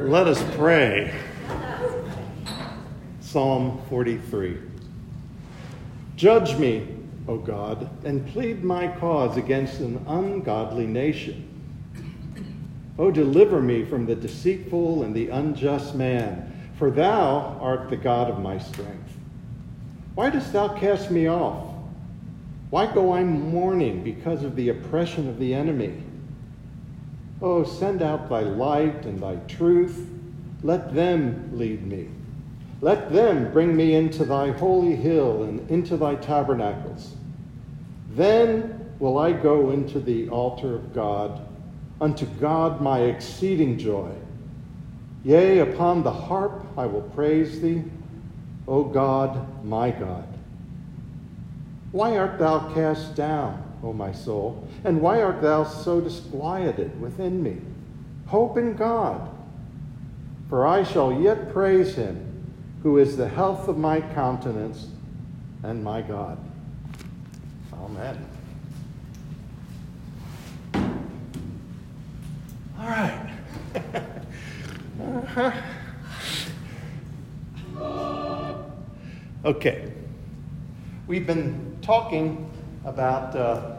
Let us pray. Psalm 43. Judge me, O God, and plead my cause against an ungodly nation. O deliver me from the deceitful and the unjust man, for thou art the God of my strength. Why dost thou cast me off? Why go I mourning because of the oppression of the enemy? Oh, send out thy light and thy truth. Let them lead me. Let them bring me into thy holy hill and into thy tabernacles. Then will I go into the altar of God, unto God my exceeding joy. Yea, upon the harp I will praise thee, O God, my God. Why art thou cast down, O my soul? And why art thou so disquieted within me? Hope in God, for I shall yet praise him, who is the health of my countenance and my God. Amen. All right. uh-huh. Okay. We've been talking about uh,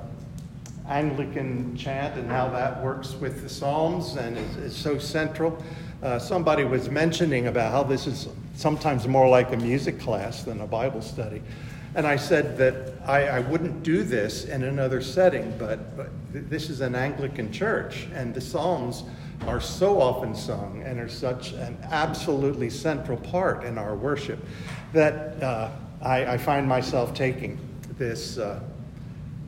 Anglican chant and how that works with the Psalms and is, is so central. Uh, somebody was mentioning about how this is sometimes more like a music class than a Bible study. And I said that I, I wouldn't do this in another setting, but, but th- this is an Anglican church, and the Psalms are so often sung and are such an absolutely central part in our worship that uh, I, I, find myself taking this, uh,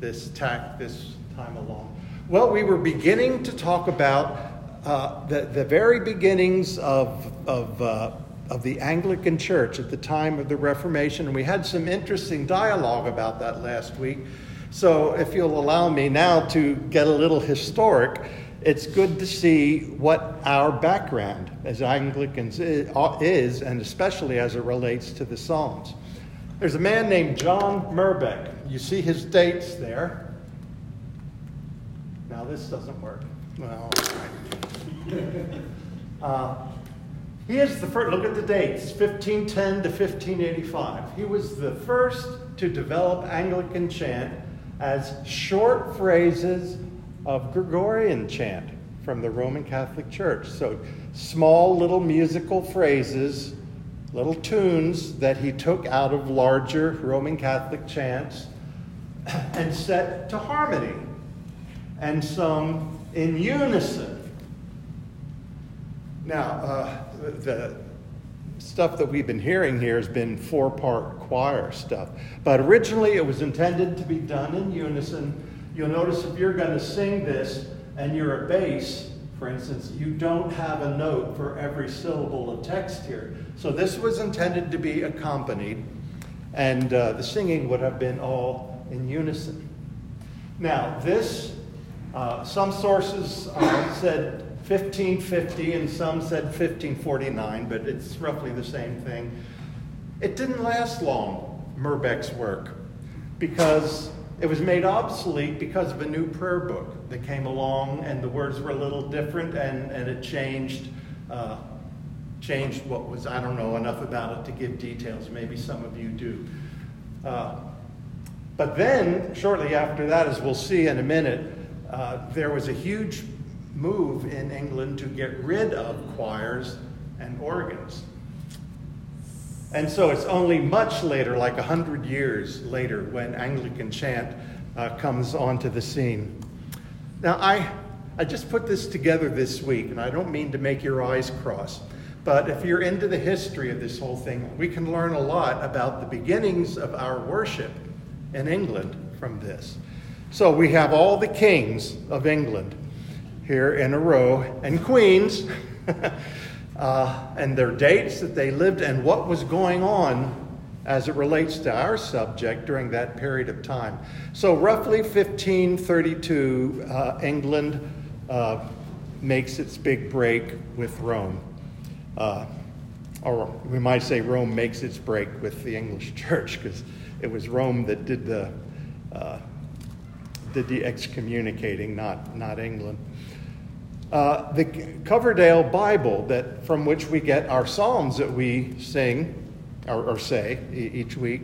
this tack this time along. Well, we were beginning to talk about uh, the, the very beginnings of, of uh, of the Anglican Church at the time of the Reformation, and we had some interesting dialogue about that last week. So, if you'll allow me now to get a little historic, it's good to see what our background as Anglicans is, and especially as it relates to the Psalms. There's a man named John Merbecke. You see his dates there. Now, this doesn't work. Well, uh, he is the first, look at the dates, 1510 to 1585. He was the first to develop Anglican chant as short phrases of Gregorian chant from the Roman Catholic Church. So small little musical phrases, little tunes that he took out of larger Roman Catholic chants and set to harmony and sung in unison. Now, uh, the stuff that we've been hearing here has been four part choir stuff. But originally it was intended to be done in unison. You'll notice if you're going to sing this and you're a bass, for instance, you don't have a note for every syllable of text here. So this was intended to be accompanied, and uh, the singing would have been all in unison. Now, this, uh, some sources uh, said 1550 and some said 1549, but it's roughly the same thing. It didn't last long, Merbecke's work, because it was made obsolete because of a new prayer book that came along and the words were a little different and, and it changed. Uh, changed what was, I don't know enough about it to give details. Maybe some of you do. Uh, but then, shortly after that, as we'll see in a minute, uh, there was a huge move in England to get rid of choirs and organs. And so it's only much later, like 100 years later, when Anglican chant uh, comes onto the scene. Now, I, I just put this together this week, and I don't mean to make your eyes cross, but if you're into the history of this whole thing, we can learn a lot about the beginnings of our worship in England from this. So we have all the kings of England here in a row, and queens, uh, and their dates that they lived and what was going on as it relates to our subject during that period of time. So, roughly 1532, uh, England uh, makes its big break with Rome. Uh, or we might say Rome makes its break with the English church because it was Rome that did the, uh, did the excommunicating, not, not England. Uh, the Coverdale Bible, that from which we get our psalms that we sing or, or say each week,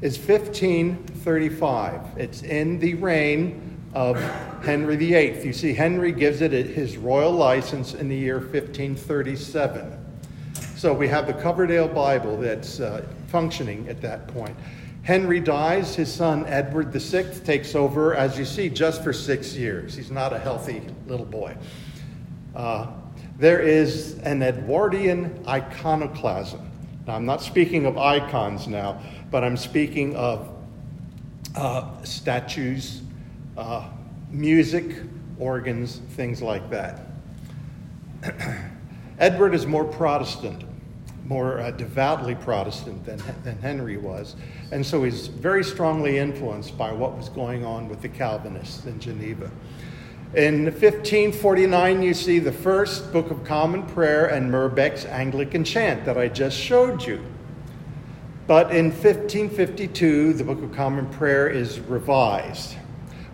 is 1535. It's in the reign of Henry VIII. You see, Henry gives it his royal license in the year 1537. So we have the Coverdale Bible that's uh, functioning at that point. Henry dies. His son Edward VI takes over, as you see, just for six years. He's not a healthy little boy. Uh, there is an Edwardian iconoclasm. Now, I'm not speaking of icons now, but I'm speaking of uh, statues, uh, music, organs, things like that. Edward is more Protestant, more uh, devoutly Protestant than, than Henry was, and so he's very strongly influenced by what was going on with the Calvinists in Geneva. In 1549, you see the first Book of Common Prayer and Merbecke's Anglican chant that I just showed you. But in 1552, the Book of Common Prayer is revised.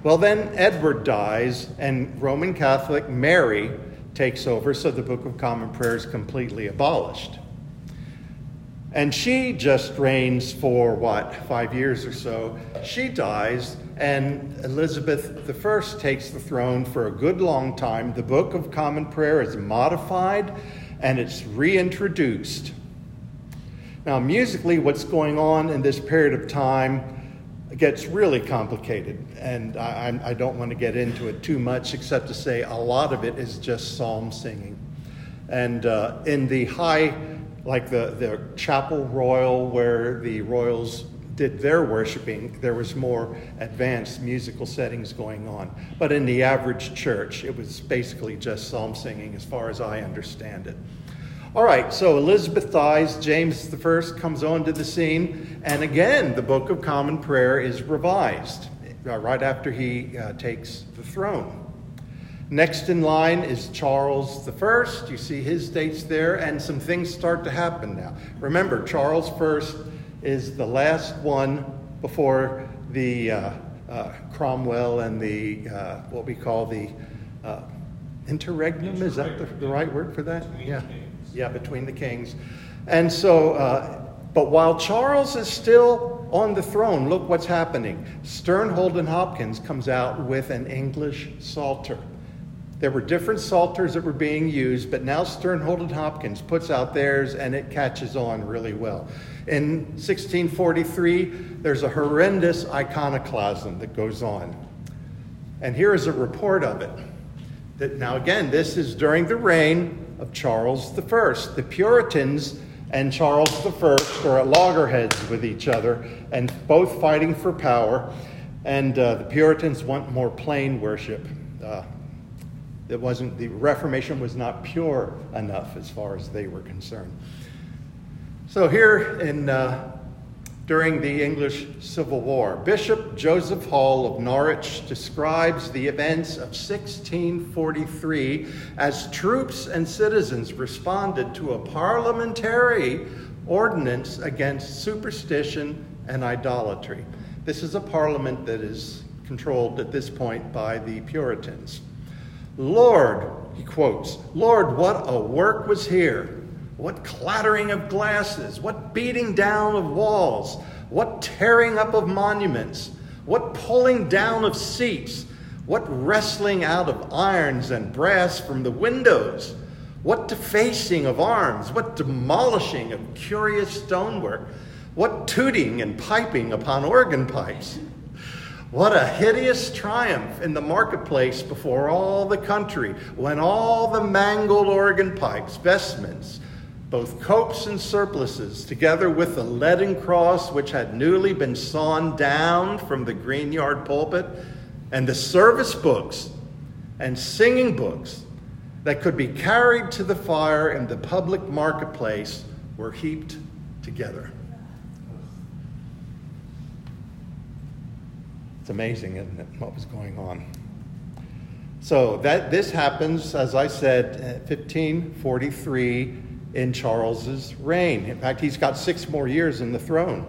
Well, then Edward dies, and Roman Catholic Mary takes over, so the Book of Common Prayer is completely abolished. And she just reigns for what, five years or so. She dies, and Elizabeth I takes the throne for a good long time. The Book of Common Prayer is modified and it's reintroduced. Now, musically, what's going on in this period of time gets really complicated, and I, I, don't want to get into it too much except to say a lot of it is just psalm singing. And uh, in the high like the, the chapel royal where the royals did their worshiping, there was more advanced musical settings going on. But in the average church, it was basically just psalm singing as far as I understand it. All right, so Elizabeth dies, James I comes onto the scene, and again, the Book of Common Prayer is revised uh, right after he uh, takes the throne. Next in line is Charles I. You see his dates there, and some things start to happen now. Remember, Charles I is the last one before the uh, uh, Cromwell and the uh, what we call the uh, interregnum. Is that the, the, right word for that? Yeah, yeah, between the kings. And so, uh, but while Charles is still on the throne, look what's happening. Sternhold and Hopkins comes out with an English Psalter. There were different psalters that were being used, but now Sternhold and Hopkins puts out theirs and it catches on really well. In 1643, there's a horrendous iconoclasm that goes on. And here is a report of it. That now again, this is during the reign of Charles I. The Puritans and Charles I are at loggerheads with each other and both fighting for power. And uh, the Puritans want more plain worship. Uh, it wasn't, the Reformation was not pure enough as far as they were concerned. So, here in, uh, during the English Civil War, Bishop Joseph Hall of Norwich describes the events of 1643 as troops and citizens responded to a parliamentary ordinance against superstition and idolatry. This is a parliament that is controlled at this point by the Puritans. Lord, he quotes, Lord, what a work was here. What clattering of glasses, what beating down of walls, what tearing up of monuments, what pulling down of seats, what wrestling out of irons and brass from the windows, what defacing of arms, what demolishing of curious stonework, what tooting and piping upon organ pipes. What a hideous triumph in the marketplace before all the country, when all the mangled organ pipes, vestments, both copes and surplices, together with the leaden cross which had newly been sawn down from the green yard pulpit, and the service books and singing books that could be carried to the fire in the public marketplace were heaped together. It's amazing, isn't it, what was going on? So that this happens, as I said, 1543 in Charles's reign. In fact, he's got six more years in the throne.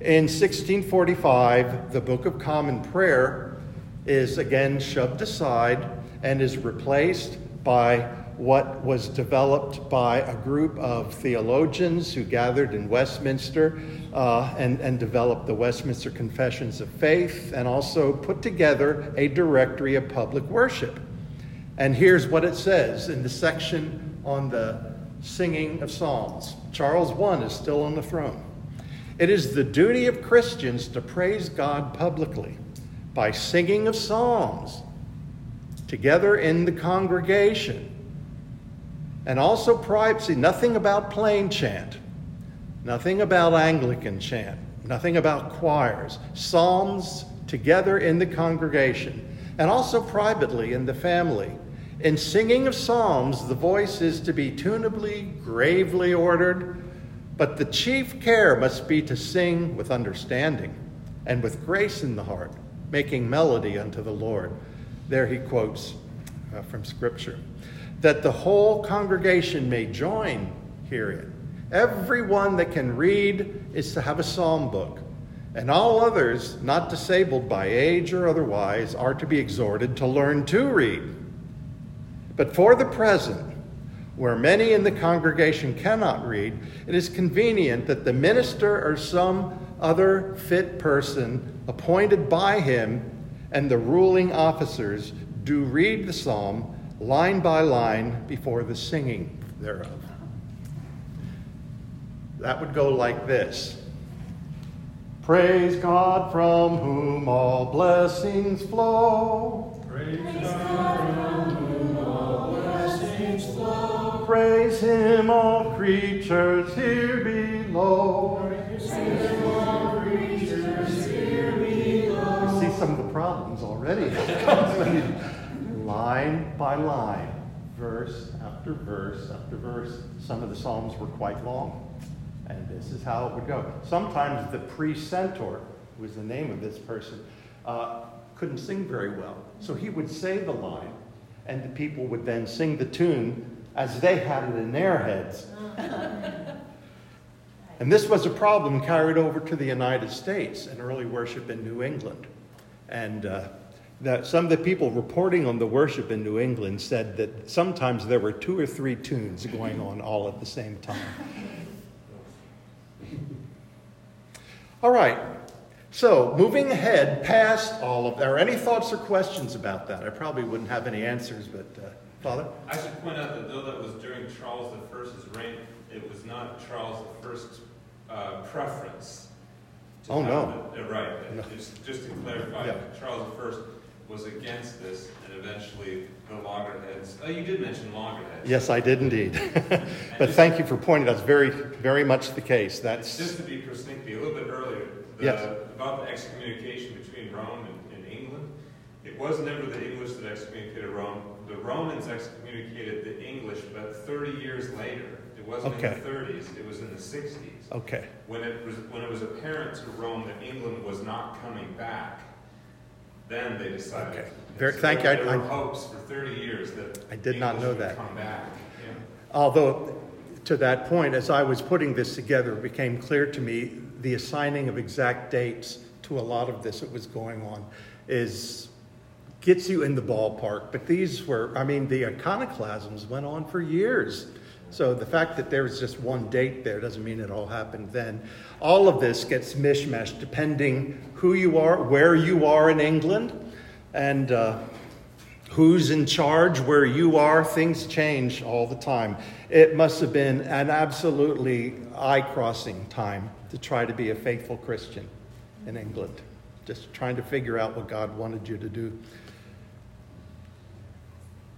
In 1645, the Book of Common Prayer is again shoved aside and is replaced by what was developed by a group of theologians who gathered in Westminster uh, and, and developed the Westminster Confessions of Faith and also put together a directory of public worship. And here's what it says in the section on the singing of psalms. Charles I is still on the throne. It is the duty of Christians to praise God publicly by singing of psalms together in the congregation. And also privacy, nothing about plain chant, nothing about Anglican chant, nothing about choirs, psalms together in the congregation, and also privately in the family. In singing of psalms, the voice is to be tunably, gravely ordered, but the chief care must be to sing with understanding and with grace in the heart, making melody unto the Lord. There he quotes uh, from Scripture. That the whole congregation may join herein. Everyone that can read is to have a psalm book, and all others, not disabled by age or otherwise, are to be exhorted to learn to read. But for the present, where many in the congregation cannot read, it is convenient that the minister or some other fit person appointed by him and the ruling officers do read the psalm line by line before the singing thereof. That would go like this Praise God from whom all blessings flow. Praise, God from whom all blessings flow. Praise Him, all creatures here below. Praise Him, all creatures here below. See some of the problems already. line by line, verse after verse after verse. Some of the Psalms were quite long. And this is how it would go. Sometimes the precentor, was the name of this person, uh, couldn't sing very well. So he would say the line, and the people would then sing the tune as they had it in their heads. and this was a problem carried over to the United States and early worship in New England. And uh, that some of the people reporting on the worship in New England said that sometimes there were two or three tunes going on all at the same time. All right. So, moving ahead past all of, are any thoughts or questions about that? I probably wouldn't have any answers, but uh, Father? I should point out that though that was during Charles I's reign, it was not Charles I's uh, preference. Oh, no. The, uh, right. No. Just, just to clarify, yeah. Charles I was against this, eventually the loggerheads. Oh, you did mention loggerheads. Yes, I did indeed. but thank you for pointing out. It's very, very much the case. That's just to be pernickety a little bit earlier. The, yes. About the excommunication between Rome and, and England. It was never the English that excommunicated Rome. The Romans excommunicated the English, but 30 years later. It wasn't okay. in the 30s. It was in the 60s. Okay. When it was when it was apparent to Rome that England was not coming back, then they decided. Okay. Very, so thank you. There I, were hopes for 30 years that I did English not know that. Come back. Yeah. Although, to that point, as I was putting this together, it became clear to me the assigning of exact dates to a lot of this that was going on is gets you in the ballpark. But these were, I mean, the iconoclasms went on for years. So the fact that there was just one date there doesn't mean it all happened then. All of this gets mishmashed depending who you are, where you are in England, and uh, who's in charge, where you are. Things change all the time. It must have been an absolutely eye crossing time to try to be a faithful Christian in England, just trying to figure out what God wanted you to do.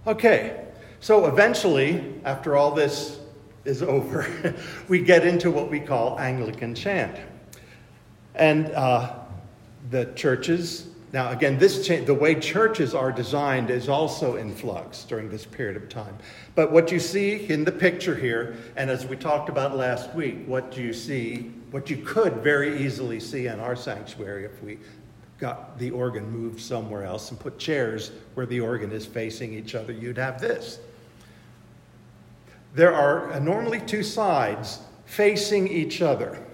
Okay, so eventually, after all this is over, we get into what we call Anglican chant. And uh, the churches, now again, this cha- the way churches are designed is also in flux during this period of time. But what you see in the picture here, and as we talked about last week, what do you see, what you could very easily see in our sanctuary if we got the organ moved somewhere else and put chairs where the organ is facing each other, you'd have this. There are normally two sides facing each other.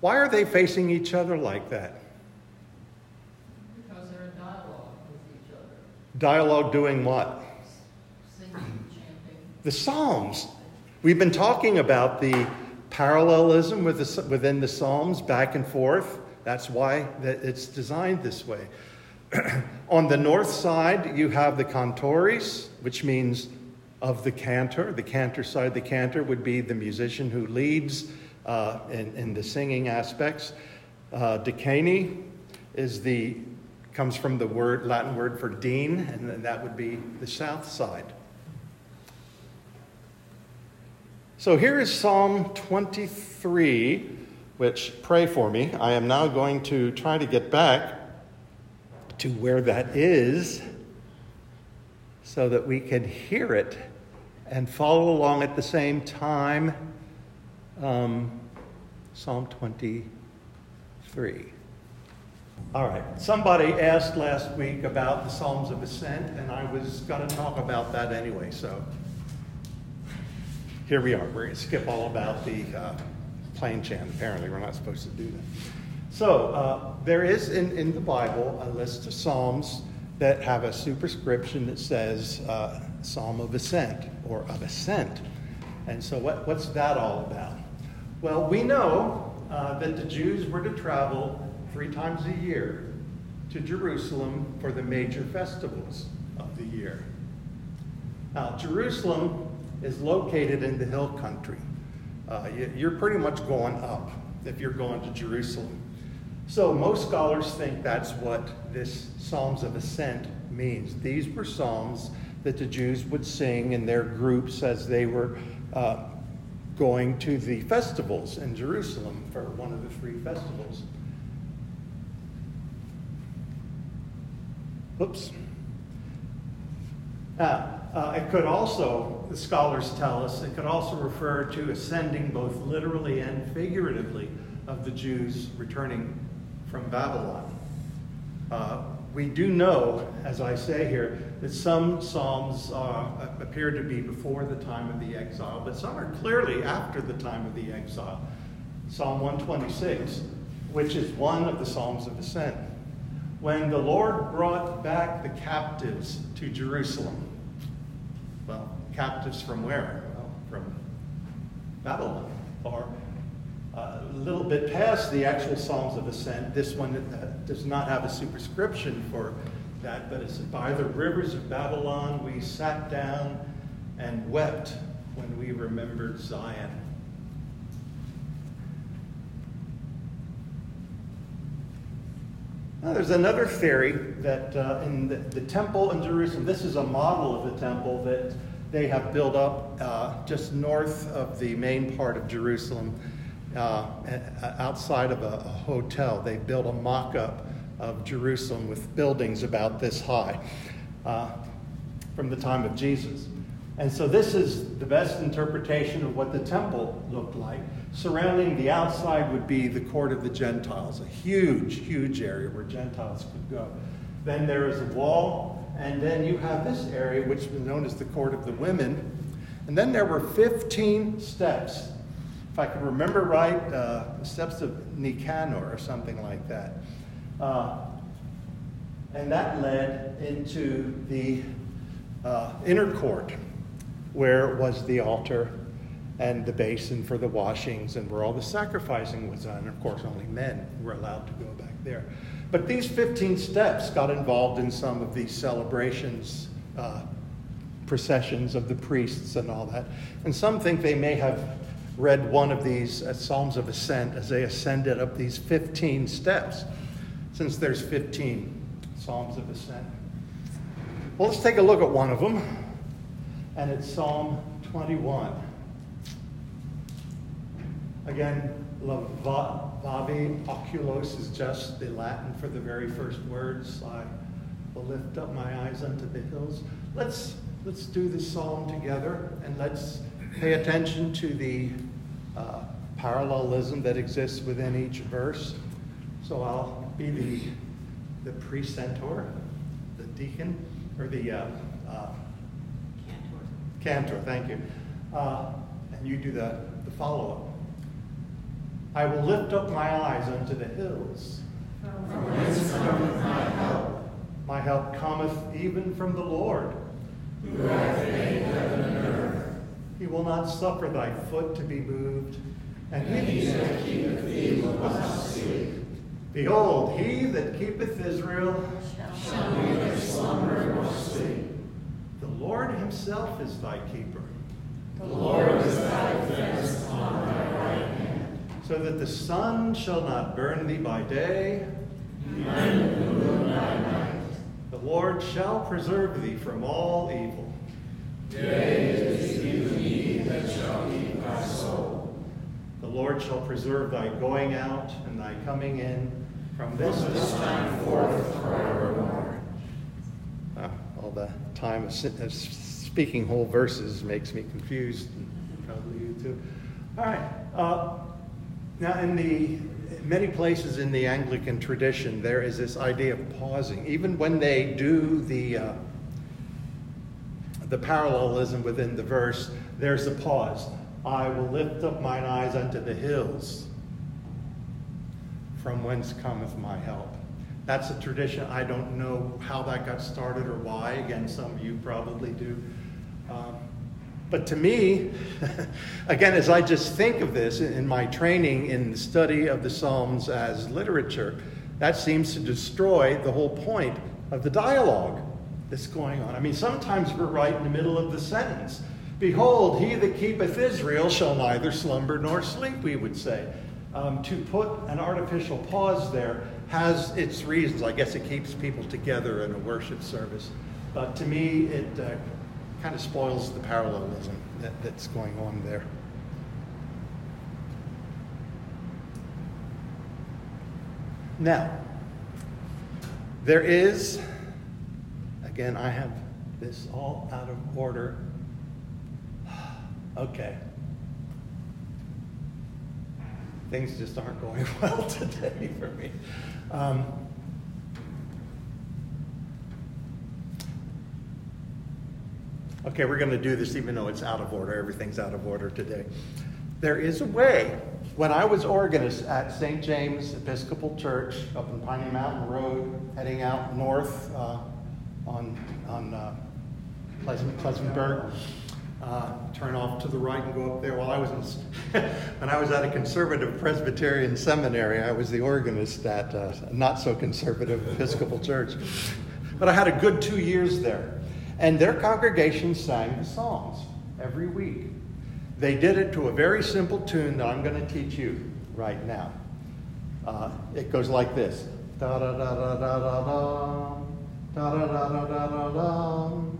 Why are they facing each other like that? Because they're in dialogue with each other. Dialogue doing what? Singing the Psalms. We've been talking about the parallelism within the Psalms back and forth. That's why it's designed this way. On the north side, you have the cantoris, which means of the cantor. The cantor side, the cantor would be the musician who leads uh, in, in, the singing aspects. Uh, decani is the comes from the word Latin word for dean, and that would be the south side. So here is Psalm 23, which pray for me. I am now going to try to get back to where that is so that we can hear it and follow along at the same time. Um, Psalm 23. All right. Somebody asked last week about the Psalms of Ascent, and I was going to talk about that anyway. So here we are. We're going to skip all about the uh, plain chant. Apparently, we're not supposed to do that. So uh, there is in, in the Bible a list of Psalms that have a superscription that says uh, Psalm of Ascent or of Ascent. And so, what, what's that all about? Well, we know uh, that the Jews were to travel three times a year to Jerusalem for the major festivals of the year. Now, Jerusalem is located in the hill country. Uh, you're pretty much going up if you're going to Jerusalem. So, most scholars think that's what this Psalms of Ascent means. These were psalms that the Jews would sing in their groups as they were uh, going to the festivals in Jerusalem for one of the three festivals. Oops. Uh, uh, it could also, the scholars tell us, it could also refer to ascending both literally and figuratively of the Jews returning from Babylon. Uh, we do know, as I say here, that some Psalms uh, appear to be before the time of the exile, but some are clearly after the time of the exile. Psalm 126, which is one of the Psalms of Ascent when the Lord brought back the captives to Jerusalem. Well, captives from where? Well, from Babylon, or a little bit past the actual Psalms of Ascent. This one uh, does not have a superscription for that, but it's by the rivers of Babylon we sat down and wept when we remembered Zion. Now, there's another theory that uh, in the, the, temple in Jerusalem, this is a model of the temple that they have built up uh, just north of the main part of Jerusalem, uh, outside of a, a, hotel. They built a mock up of Jerusalem with buildings about this high uh, from the time of Jesus. And so, this is the best interpretation of what the temple looked like. Surrounding the outside would be the court of the Gentiles, a huge, huge area where Gentiles could go. Then there is a wall, and then you have this area, which was known as the court of the women. And then there were 15 steps. If I can remember right, uh, steps of Nicanor or something like that. Uh, and that led into the uh, inner court, where was the altar and the basin for the washings and where all the sacrificing was done. Of course, only men were allowed to go back there. But these 15 steps got involved in some of these celebrations, uh, processions of the priests and all that. And some think they may have read one of these uh, Psalms of Ascent as they ascended up these 15 steps, since there's 15 Psalms of Ascent. Well, let's take a look at one of them, and it's Psalm 21. Again, levavi oculos is just the Latin for the very first words. I will lift up my eyes unto the hills. Let's let's do this psalm together and let's pay attention to the parallelism that exists within each verse. So I'll be the the precentor, the deacon, or the uh, uh, cantor. Cantor, thank you. Uh, and you do the, the follow up. I will lift up my eyes unto the hills. From whence cometh my help? My help cometh even from the Lord. Who hath made heaven and earth. will not suffer thy foot to be moved, and he that keepeth thee will not sleep. Behold, he that keepeth Israel shall neither slumber nor sleep. The Lord himself is thy keeper. The Lord is thy defense on thy right hand. So that the sun shall not burn thee by day, neither the moon by night. The Lord shall preserve thee from all evil. It is even he Lord shall preserve thy going out and thy coming in from this, from this time forth forevermore. Uh, all the time of speaking whole verses makes me confused, and probably you too. All right. Uh, now, in the many places in the Anglican tradition, there is this idea of pausing, even when they do the uh, the parallelism within the verse. There's a pause. I will lift up mine eyes unto the hills from whence cometh my help. That's a tradition. I don't know how that got started or why. Again, some of you probably do. Um, but to me, again, as I just think of this in my training in the study of the Psalms as literature, that seems to destroy the whole point of the dialogue that's going on. I mean, sometimes we're right in the middle of the sentence. Behold, he that keepeth Israel shall neither slumber nor sleep, we would say um, to put an artificial pause there has its reasons. I guess it keeps people together in a worship service. But to me, it uh, kind of spoils the parallelism that, that's going on there. Now, there is, again, I have this all out of order. Okay. things just aren't going well today for me. Um, okay, we're going to do this even though it's out of order. Everything's out of order today. There is a way. When I was organist at St. James Episcopal Church up in Piney Mountain Road, heading out north uh, on, on uh, Pleasant, Pleasantburg, uh, turn off to the right and go up there. While I was in, when I was at a conservative Presbyterian seminary, I was the organist at a not so conservative Episcopal church. But I had a good two years there. And their congregation sang the Psalms every week. They did it to a very simple tune that I'm going to teach you right now. Uh, it goes like this. Da da da da da da da da da da da da da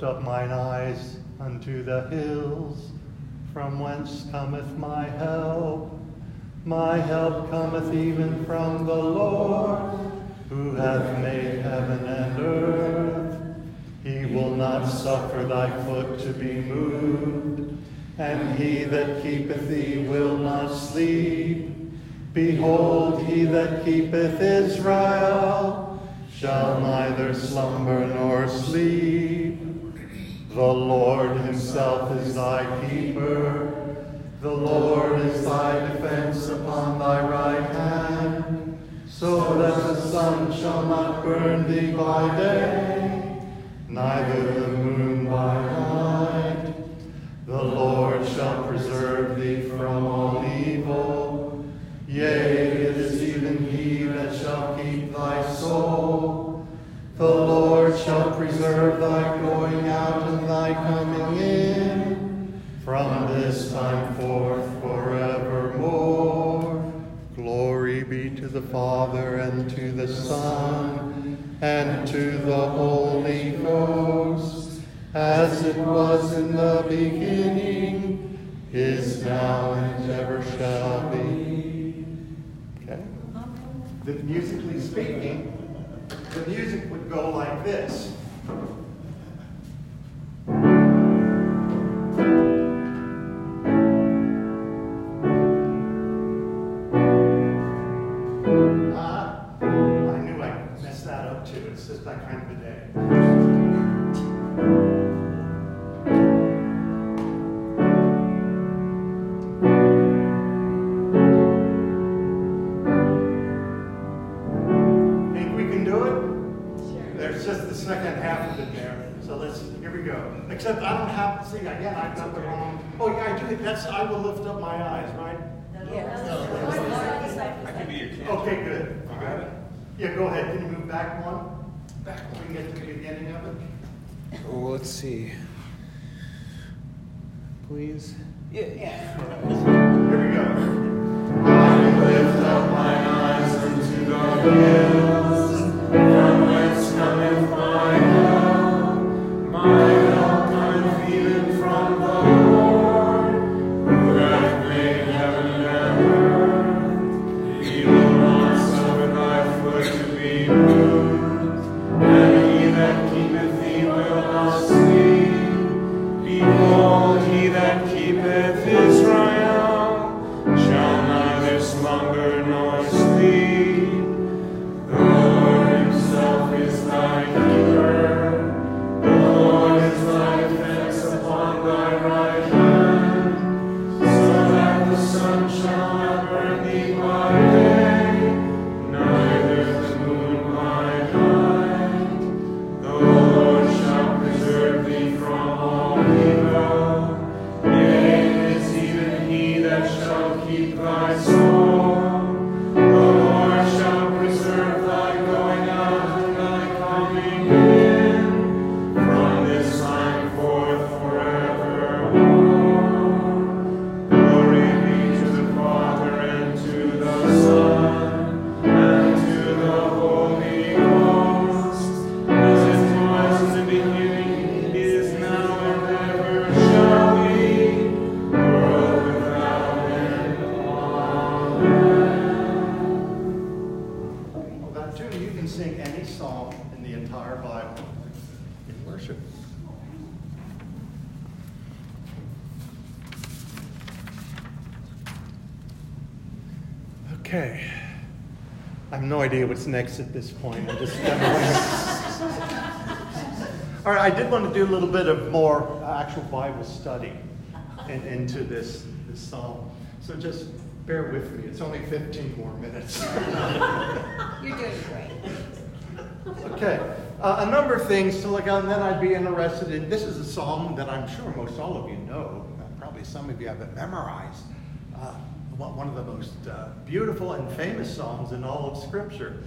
lift up mine eyes unto the hills, from whence cometh my help. My help cometh even from the Lord, who hath made heaven and earth. He will not suffer thy foot to be moved, and he that keepeth thee will not sleep. Behold, he that keepeth Israel shall neither slumber nor sleep. The Lord himself is thy keeper. The Lord is thy defense upon thy right hand, so that the sun shall not burn thee by day, neither the moon by night. The Lord shall preserve thee from all evil. Yea, it is even he that shall keep thy soul. The Lord shall preserve thy thy coming in from this time forth forevermore. Glory be to the Father and to the Son and to the Holy Ghost, as it was in the beginning, is now, and ever shall be Okay. that musically speaking, the music would go like this. that's I will lift up my eyes, right? Yes. No. I can be your kid. Okay, good. All right. Yeah, go ahead. Can you move back one? Back one. We get to the beginning of it. Oh, let's see. Please. Yeah. yeah. what's next at this point. I'm just All right, I did want to do a little bit of more actual Bible study in, into this, this psalm. So just bear with me. It's only 15 more minutes. You're doing great. Okay, uh, a number of things to look at, and then I'd be interested in. This is a psalm that I'm sure most all of you know. Probably some of you have it memorized. Uh, one of the most uh, beautiful and famous psalms in all of Scripture.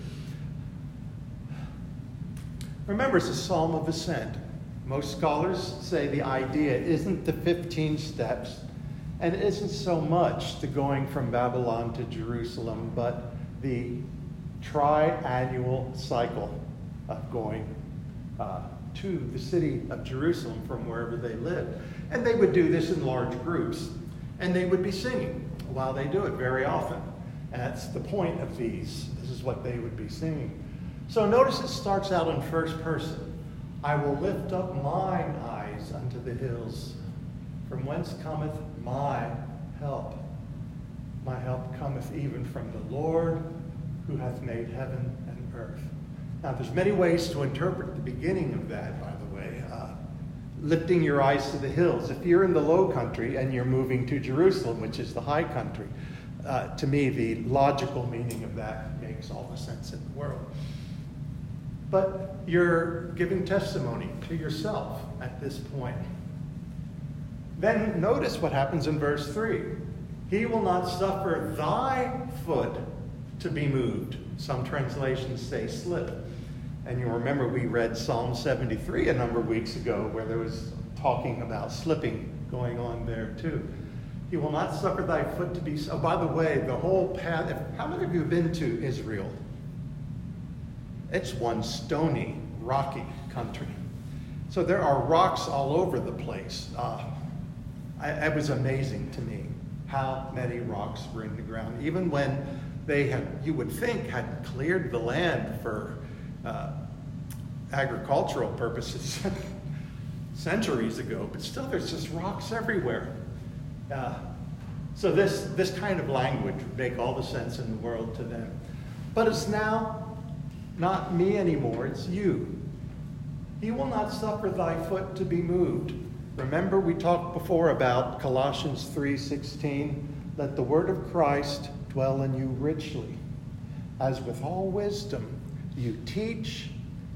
Remember, it's a psalm of ascent. Most scholars say the idea isn't the 15 steps and it isn't so much the going from Babylon to Jerusalem, but the triannual cycle of going uh, to the city of Jerusalem from wherever they lived. And they would do this in large groups, and they would be singing while they do it very often. And that's the point of these. This is what they would be singing. So notice it starts out in first person. I will lift up mine eyes unto the hills, from whence cometh my help. My help cometh even from the Lord, who hath made heaven and earth. Now, there's many ways to interpret the beginning of that, by the way. Uh, lifting your eyes to the hills. If you're in the low country and you're moving to Jerusalem, which is the high country, uh, to me, the logical meaning of that makes all the sense in the world. But you're giving testimony to yourself at this point. Then notice what happens in verse 3 He will not suffer thy foot to be moved. Some translations say slip. And you remember we read Psalm 73 a number of weeks ago where there was talking about slipping going on there too. He will not suffer thy foot to be. Oh, by the way, the whole path. If, how many of you have been to Israel? It's one stony, rocky country. So there are rocks all over the place. Uh, I, it was amazing to me how many rocks were in the ground. Even when they had, you would think, had cleared the land for uh, agricultural purposes centuries ago, but still there's just rocks everywhere. Uh, so this, this kind of language would make all the sense in the world to them. But it's now not me anymore, it's you. He will not suffer thy foot to be moved. Remember we talked before about Colossians 3:16, let the word of Christ dwell in you richly, as with all wisdom you teach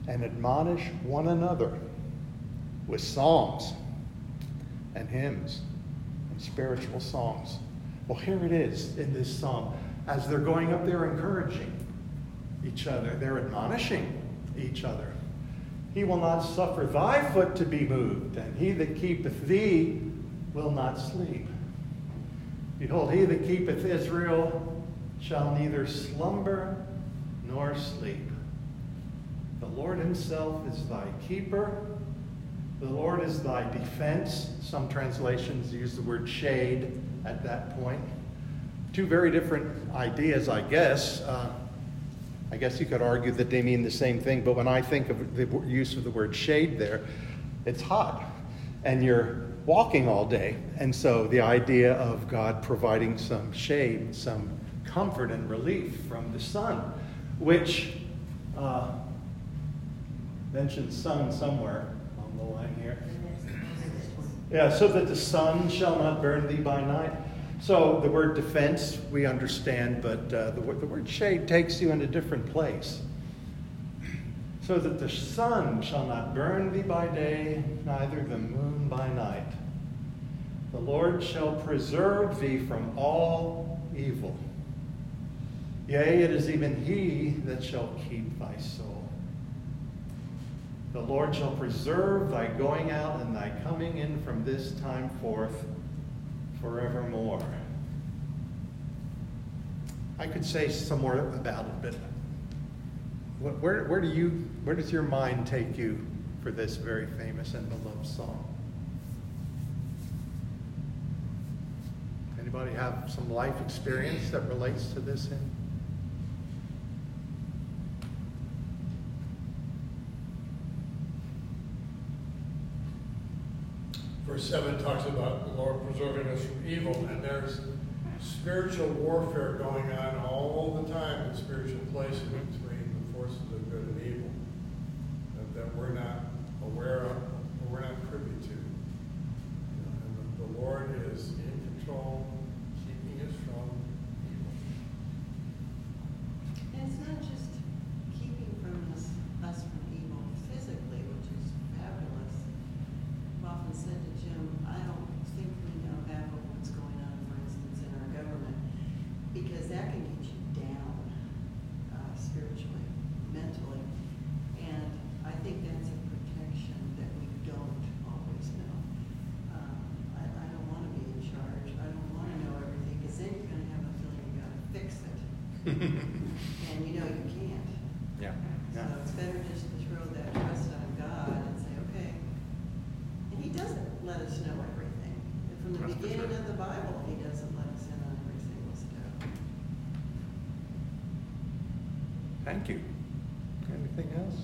and admonish one another with psalms and hymns and spiritual songs. Well, here it is in this psalm. As they're going up they're encouraging each other, they're admonishing each other. He will not suffer thy foot to be moved, and he that keepeth thee will not sleep. Behold, he that keepeth Israel shall neither slumber nor sleep. The Lord himself is thy keeper. The Lord is thy defense. Some translations use the word shade at that point. Two very different ideas, I guess. Uh, I guess you could argue that they mean the same thing, but when I think of the use of the word shade there, it's hot and you're walking all day. And so the idea of God providing some shade, some comfort and relief from the sun, which uh, mentions sun somewhere on the line here. Yeah, so that the sun shall not burn thee by night. So the word defense we understand, but uh, the, the word shade takes you in a different place. So that the sun shall not burn thee by day, neither the moon by night. The Lord shall preserve thee from all evil. Yea, it is even he that shall keep thy soul. The Lord shall preserve thy going out and thy coming in from this time forth forevermore. I could say some more about it, but where, where, do you, where does your mind take you for this very famous and beloved song? Anybody have some life experience that relates to this hymn? Verse 7 talks about the Lord preserving us from evil, and there's spiritual warfare going on all the time in spiritual places between the forces of good and evil that, that we're not aware of or we're not privy to. And the, the Lord is in control, keeping us from evil. And it's not just keeping from us, us from evil physically, which is fabulous. I've often said to Jim, I don't think we know half of what's going on, for instance, in our government, because that can get you down uh, spiritually, mentally. And I think that's a protection that we don't always know. Um, I, I don't want to be in charge. I don't want to know everything, because then you're going to have a feeling you got to fix it. And you know you can't. Yeah. So it's better just to throw that trust on God and say, okay. And he doesn't let us know everything. And from the That's for beginning sure. of the Bible, he doesn't let us in on every single step. Thank you. Anything else?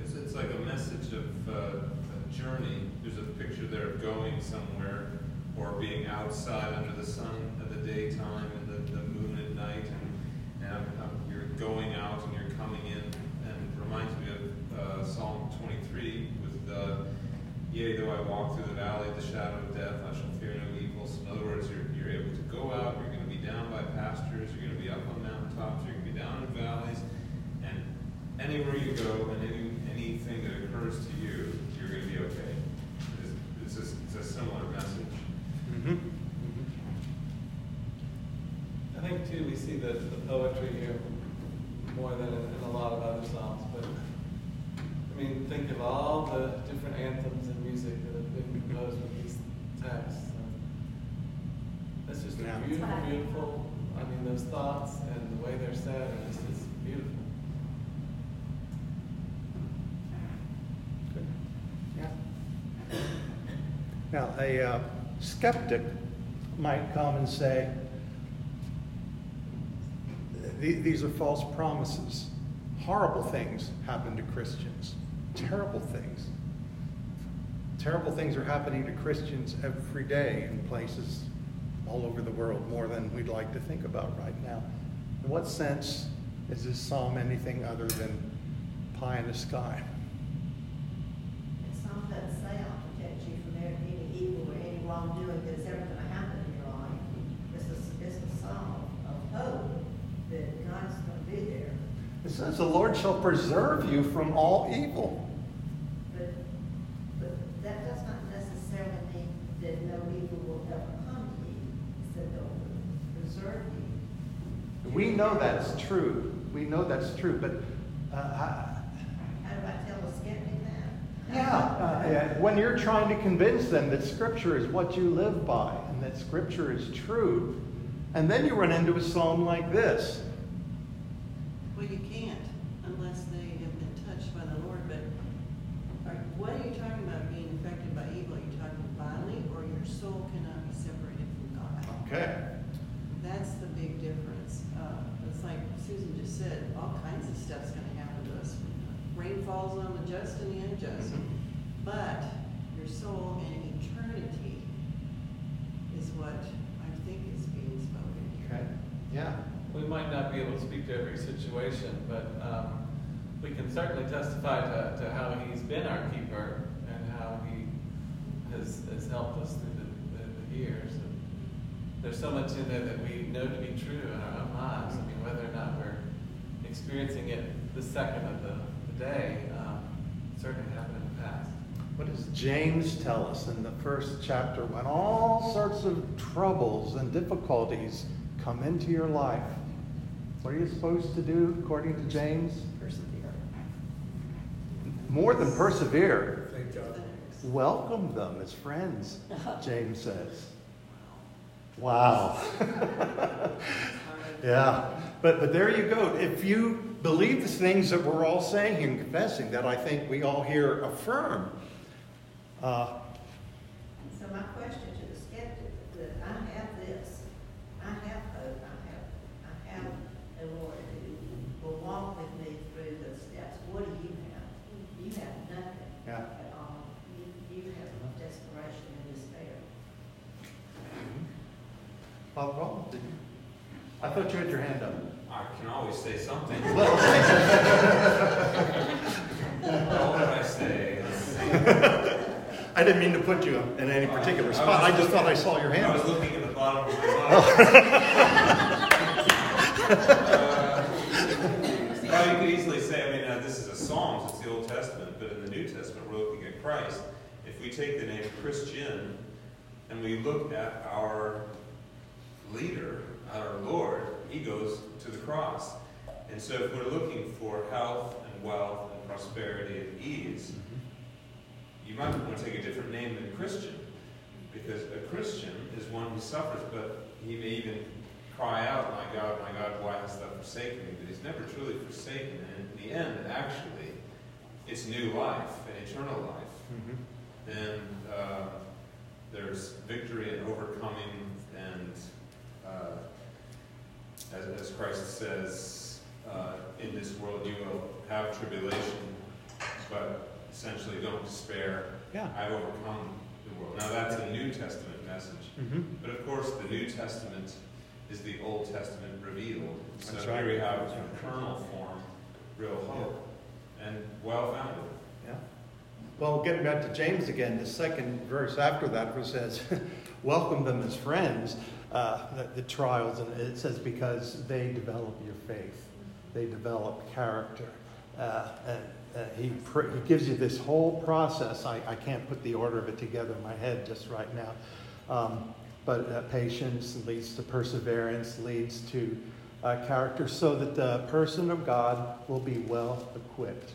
It's, it's like a message of uh, a journey. There's a picture there of going somewhere or being outside under the sun at the daytime and the, the moon at night. And, and you're going out and you're coming in. And it reminds me of uh, Psalm 23 with, uh, Yea, though I walk through the valley of the shadow of death, I shall fear no evil. So in other words, you're, you're able to go out, you're going to be down by pastures, you're going to be up on mountaintops, you're going to be down in valleys. And anywhere you go and any, anything that occurs to you, you're going to be okay. It's, it's, a, it's a similar message. Mm-hmm. I think too, we see the, the poetry here more than in, in a lot of other songs, but I mean, think of all the different anthems and music that have been composed with these texts. And It's just Yeah. beautiful, beautiful, I mean, those thoughts and the way they're said are just, it's beautiful. Good. Yeah. Now, a uh, skeptic might come and say, these are false promises. horrible things happen to Christians. Terrible things. Terrible things are happening to Christians every day in places all over the world, more than we'd like to think about right now. In what sense is this psalm anything other than pie in the sky? Doesn't say I'll protect you from any evil or any wrongdoing that's ever going to happen in your life. It's a, it's a psalm of hope that God's going to be there. It says, The Lord shall preserve you from all evil. But, but that does not necessarily mean that no evil will ever come to you. It's that they'll preserve you. We know that's true. We know that's true, but uh, I, How do I tell a skeptic that? Yeah, uh, yeah, when you're trying to convince them that Scripture is what you live by and that Scripture is true, and then you run into a psalm like this. Well, you can't unless they have been touched by the Lord, but are, what are you talking about being affected by evil? Are you talking bodily or your soul cannot be separated from God? Okay. That's the big difference. Uh, it's like Susan just said, all kinds of stuff's gonna happen to us. Rain falls on the just and the unjust. But your soul and eternity is what I think is being spoken here. Okay. Yeah. We might not be able to speak to every situation, but um, we can certainly testify to, to how he's been our keeper and how he has, has helped us through the, the, the years. And there's so much in there that we know to be true in our own lives. I mean, whether or not we're experiencing it the second of the, the day, um, certainly happened in the past. What does James tell us in the first chapter? When all sorts of troubles and difficulties come into your life, what are you supposed to do according to James? Persevere. More than persevere. Thank God. Welcome them as friends, James says. Wow. yeah. But, but there you go. If you believe the things that we're all saying and confessing, that I think we all here affirm, uh, So my question to the skeptic, that I have this, I have hope, I have, I have a Lord who will walk with me through the steps. What do you have? You have nothing Yeah. at all. You, you have desperation and despair. Father Paul, did you? I thought you had your hand up. I can always say something. Well, All that I say. I didn't mean to put you in any particular was spot. I just thought I saw your hand. I was looking at the bottom of my mind. Well, you could easily say, I mean, uh, this is a Psalms, it's the Old Testament, but in the New Testament, we're looking at Christ. If we take the name Christian and we look at our leader, our Lord, he goes to the cross. And so if we're looking for health and wealth and prosperity and ease, you might want to take a different name than Christian. Because a Christian is one who suffers, but he may even cry out, My God, my God, why hast thou forsaken me? But he's never truly forsaken. And in the end, actually, it's new life, and eternal life. Mhm. And uh, there's victory and overcoming, and uh, as, as Christ says, uh, in this world you will have tribulation, but essentially don't despair. Yeah. I've overcome the world. Now that's a New Testament message. Mhm. But of course, the New Testament is the Old Testament revealed. So That's here right. we have in kernel form real hope and well founded. Yeah. Well, getting back to James again, the second verse after that verse says, "Welcome them as friends." Uh, the, the trials, and it says because they develop your faith, they develop character. Uh, and uh, he pr- he gives you this whole process. I, I can't put the order of it together in my head just right now. Um, but uh, patience leads to perseverance, leads to uh, character, so that the person of God will be well equipped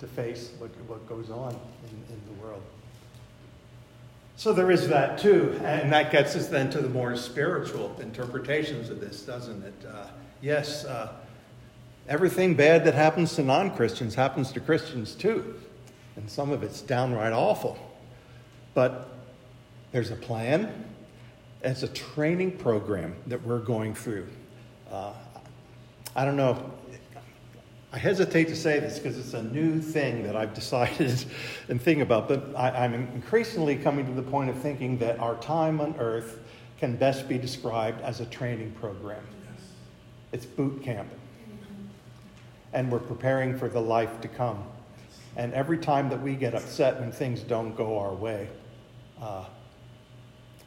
to face what, what goes on in, in the world. So there is that too, and that gets us then to the more spiritual interpretations of this, doesn't it? Uh, yes, uh, everything bad that happens to non Christians happens to Christians too, and some of it's downright awful. But there's a plan, it's a training program that we're going through. Uh, I don't know. I hesitate to say this because it's a new thing that I've decided and think about, but I, am increasingly coming to the point of thinking that our time on earth can best be described as a training program. Yes. It's boot camp. And we're preparing for the life to come. And every time that we get upset when things don't go our way, uh,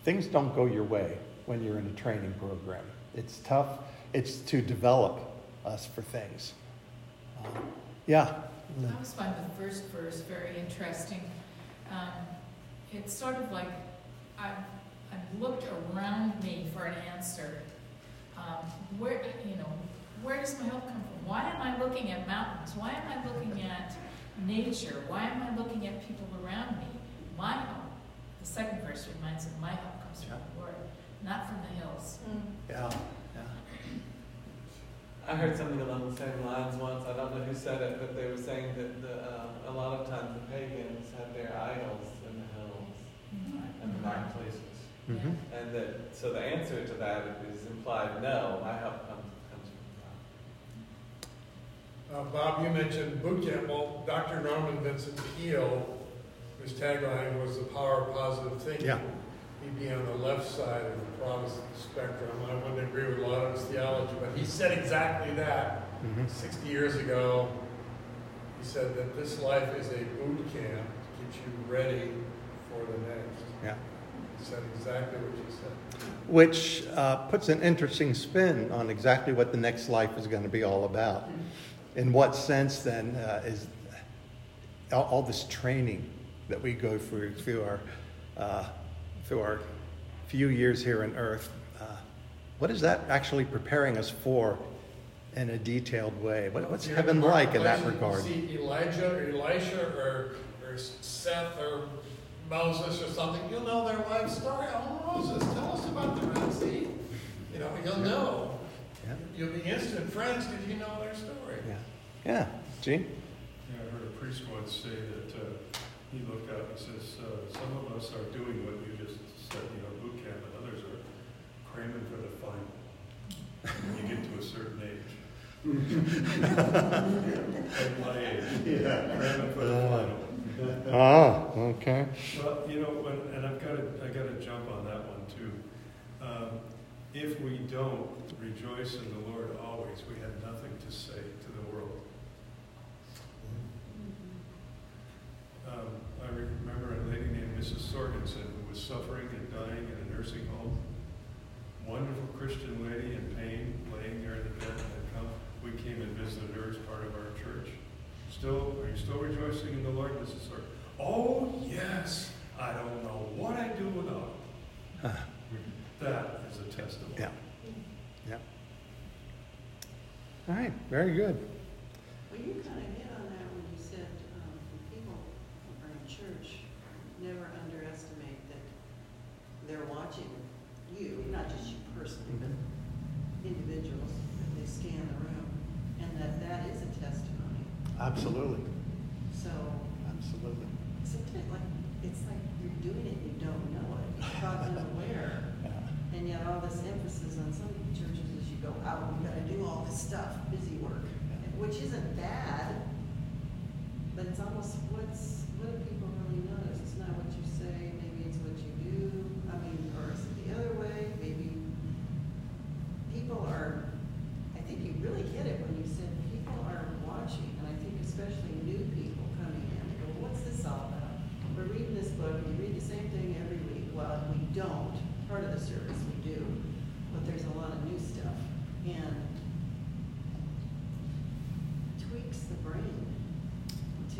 things don't go your way when you're in a training program. It's tough, it's to develop us for things. Yeah. I always find the first verse very interesting. Um, it's sort of like I've, I've looked around me for an answer. Um, where, you know, where does my help come from? Why am I looking at mountains? Why am I looking at nature? Why am I looking at people around me? My help, the second verse reminds me, my help comes from the Lord, not from the hills. Mm. Yeah. I heard something along the same lines once. I don't know who said it, but they were saying that the, uh, a lot of times the pagans had their idols in the hills mm-hmm. and the mountain places. Mm-hmm. And that, so the answer to that is implied no, my help comes, comes from God. Uh, Bob, you mentioned boot camp. Well, Dr. Norman Vincent Peale, whose tagline was the power of positive thinking. Yeah he'd be on the left side of the Protestant spectrum. I wouldn't agree with a lot of his theology, but he said exactly that mm-hmm. 60 years ago. He said that this life is a boot camp to get you ready for the next. Yeah. He said exactly what you said. Which uh, puts an interesting spin on exactly what the next life is going to be all about. In what sense, then, uh, is all, all, this training that we go through through our uh, through our few years here on earth, uh, what is that actually preparing us for in a detailed way? What, what's You're heaven like in that regard? See Elijah or Elisha or, or Seth or Moses or something, you'll know their life story. Oh, Moses, tell us about the Red Sea. You know, you'll know. Yeah. You'll be instant friends because you know their story. Yeah. Yeah. Gene? Yeah, I heard a priest once say that uh, he looked up and says, uh, some of us are doing what you just said, you know, boot camp, and others are cramming for the final. When you get to a certain age. Like my age. Yeah. Cramming for the final. ah, okay. Well, you know, when, and I've got to, I got to jump on that one too. Um, if we don't rejoice in the Lord always, we have nothing to say to the world. Um, I remember a lady named Mrs. Sorgensen who was suffering and dying in a nursing home. Wonderful Christian lady in pain, laying there in the bed had come. We came and visited her as part of our church. Still, are you still rejoicing in the Lord, Mrs. Sorgensen? Oh, yes. I don't know what I do without it. That is a testimony. Yeah. Yeah. All right. Very good. Well, you kind of hit on that when you said um, people who are in church never underestimate that they're watching you, not just you personally, but individuals, that they scan the room, and that that is a testimony. Absolutely. So. Absolutely. Sometimes, like, it's like you're doing it, you don't know it, you're caught unaware. yeah. And yet all this emphasis on some churches is you go out, and you gotta do all this stuff, busy work, which isn't bad, but it's almost what's, what do people really notice? not what you say, maybe it's what you do, I mean, or is it the other way, maybe people are, I think you really get it when you said people are watching, and I think especially new people coming in, they go, what's this all about? We're reading this book, and we read the same thing every week, well, we don't, part of the service we do, but there's a lot of new stuff, and tweaks the brain.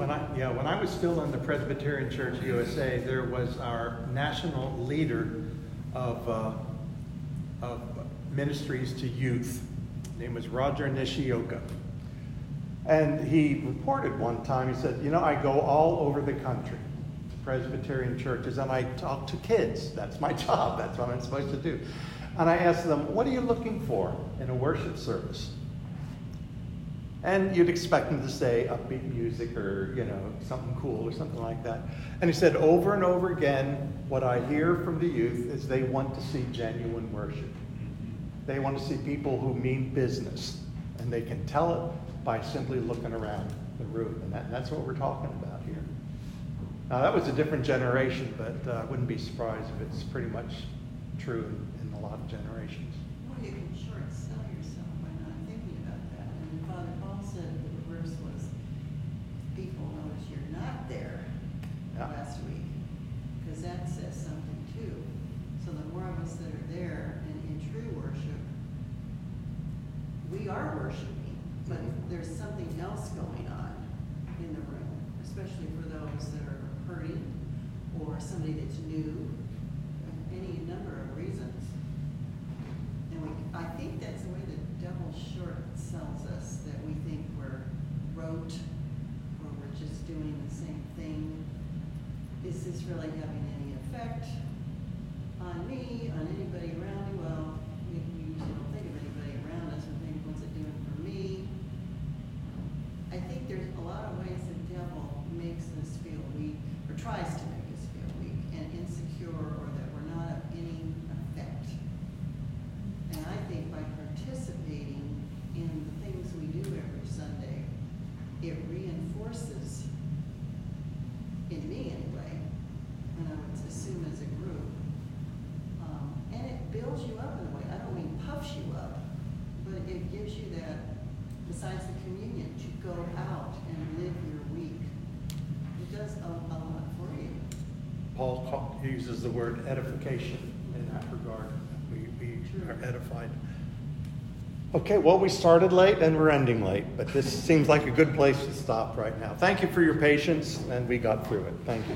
When I, yeah, when I was still in the Presbyterian Church USA, there was our national leader of, uh, of ministries to youth. His name was Roger Nishioka. And he reported one time, he said, You know, I go all over the country, Presbyterian churches, and I talk to kids. That's my job, that's what I'm supposed to do. And I ask them, What are you looking for in a worship service? And you'd expect him to say upbeat music or, you know, something cool or something like that. And he said over and over again, what I hear from the youth is they want to see genuine worship. They want to see people who mean business. And they can tell it by simply looking around the room. And that, that's what we're talking about here. Now, that was a different generation, but uh, I wouldn't be surprised if it's pretty much true in, in a lot of generations. Well, you can short sell yourself by not thinking about that. And Father Paul said the reverse was, people notice you're not there Yeah. last week, because that says something too. So the more of us that are there and in true worship, we are worshiping, but there's something else going on in the room, especially for those that are hurting or somebody that's new, any number of reasons. And we, I think that's the way the devil short sells us, that we think we're rote, or we're just doing the same thing. Is this really having any effect on me, on anybody around me? Well, we we usually don't think of anybody around us, we think, what's it doing for me? I think there's a lot of ways the devil makes us feel weak, or tries to make us feel weak and insecure, or that we're not of any effect. And I think by participating in the things we do every Sunday, it reinforces, in me anyway, and I would assume as a group, um, and it builds you up in a way. I don't mean puffs you up, but it gives you that, besides the communion, to go out and live your week. It does a, a lot for you. Paul ca- the word edification in that regard. We, we are edified. Okay, well, we started late and we're ending late, but this seems like a good place to stop right now. Thank you for your patience, and we got through it. Thank you.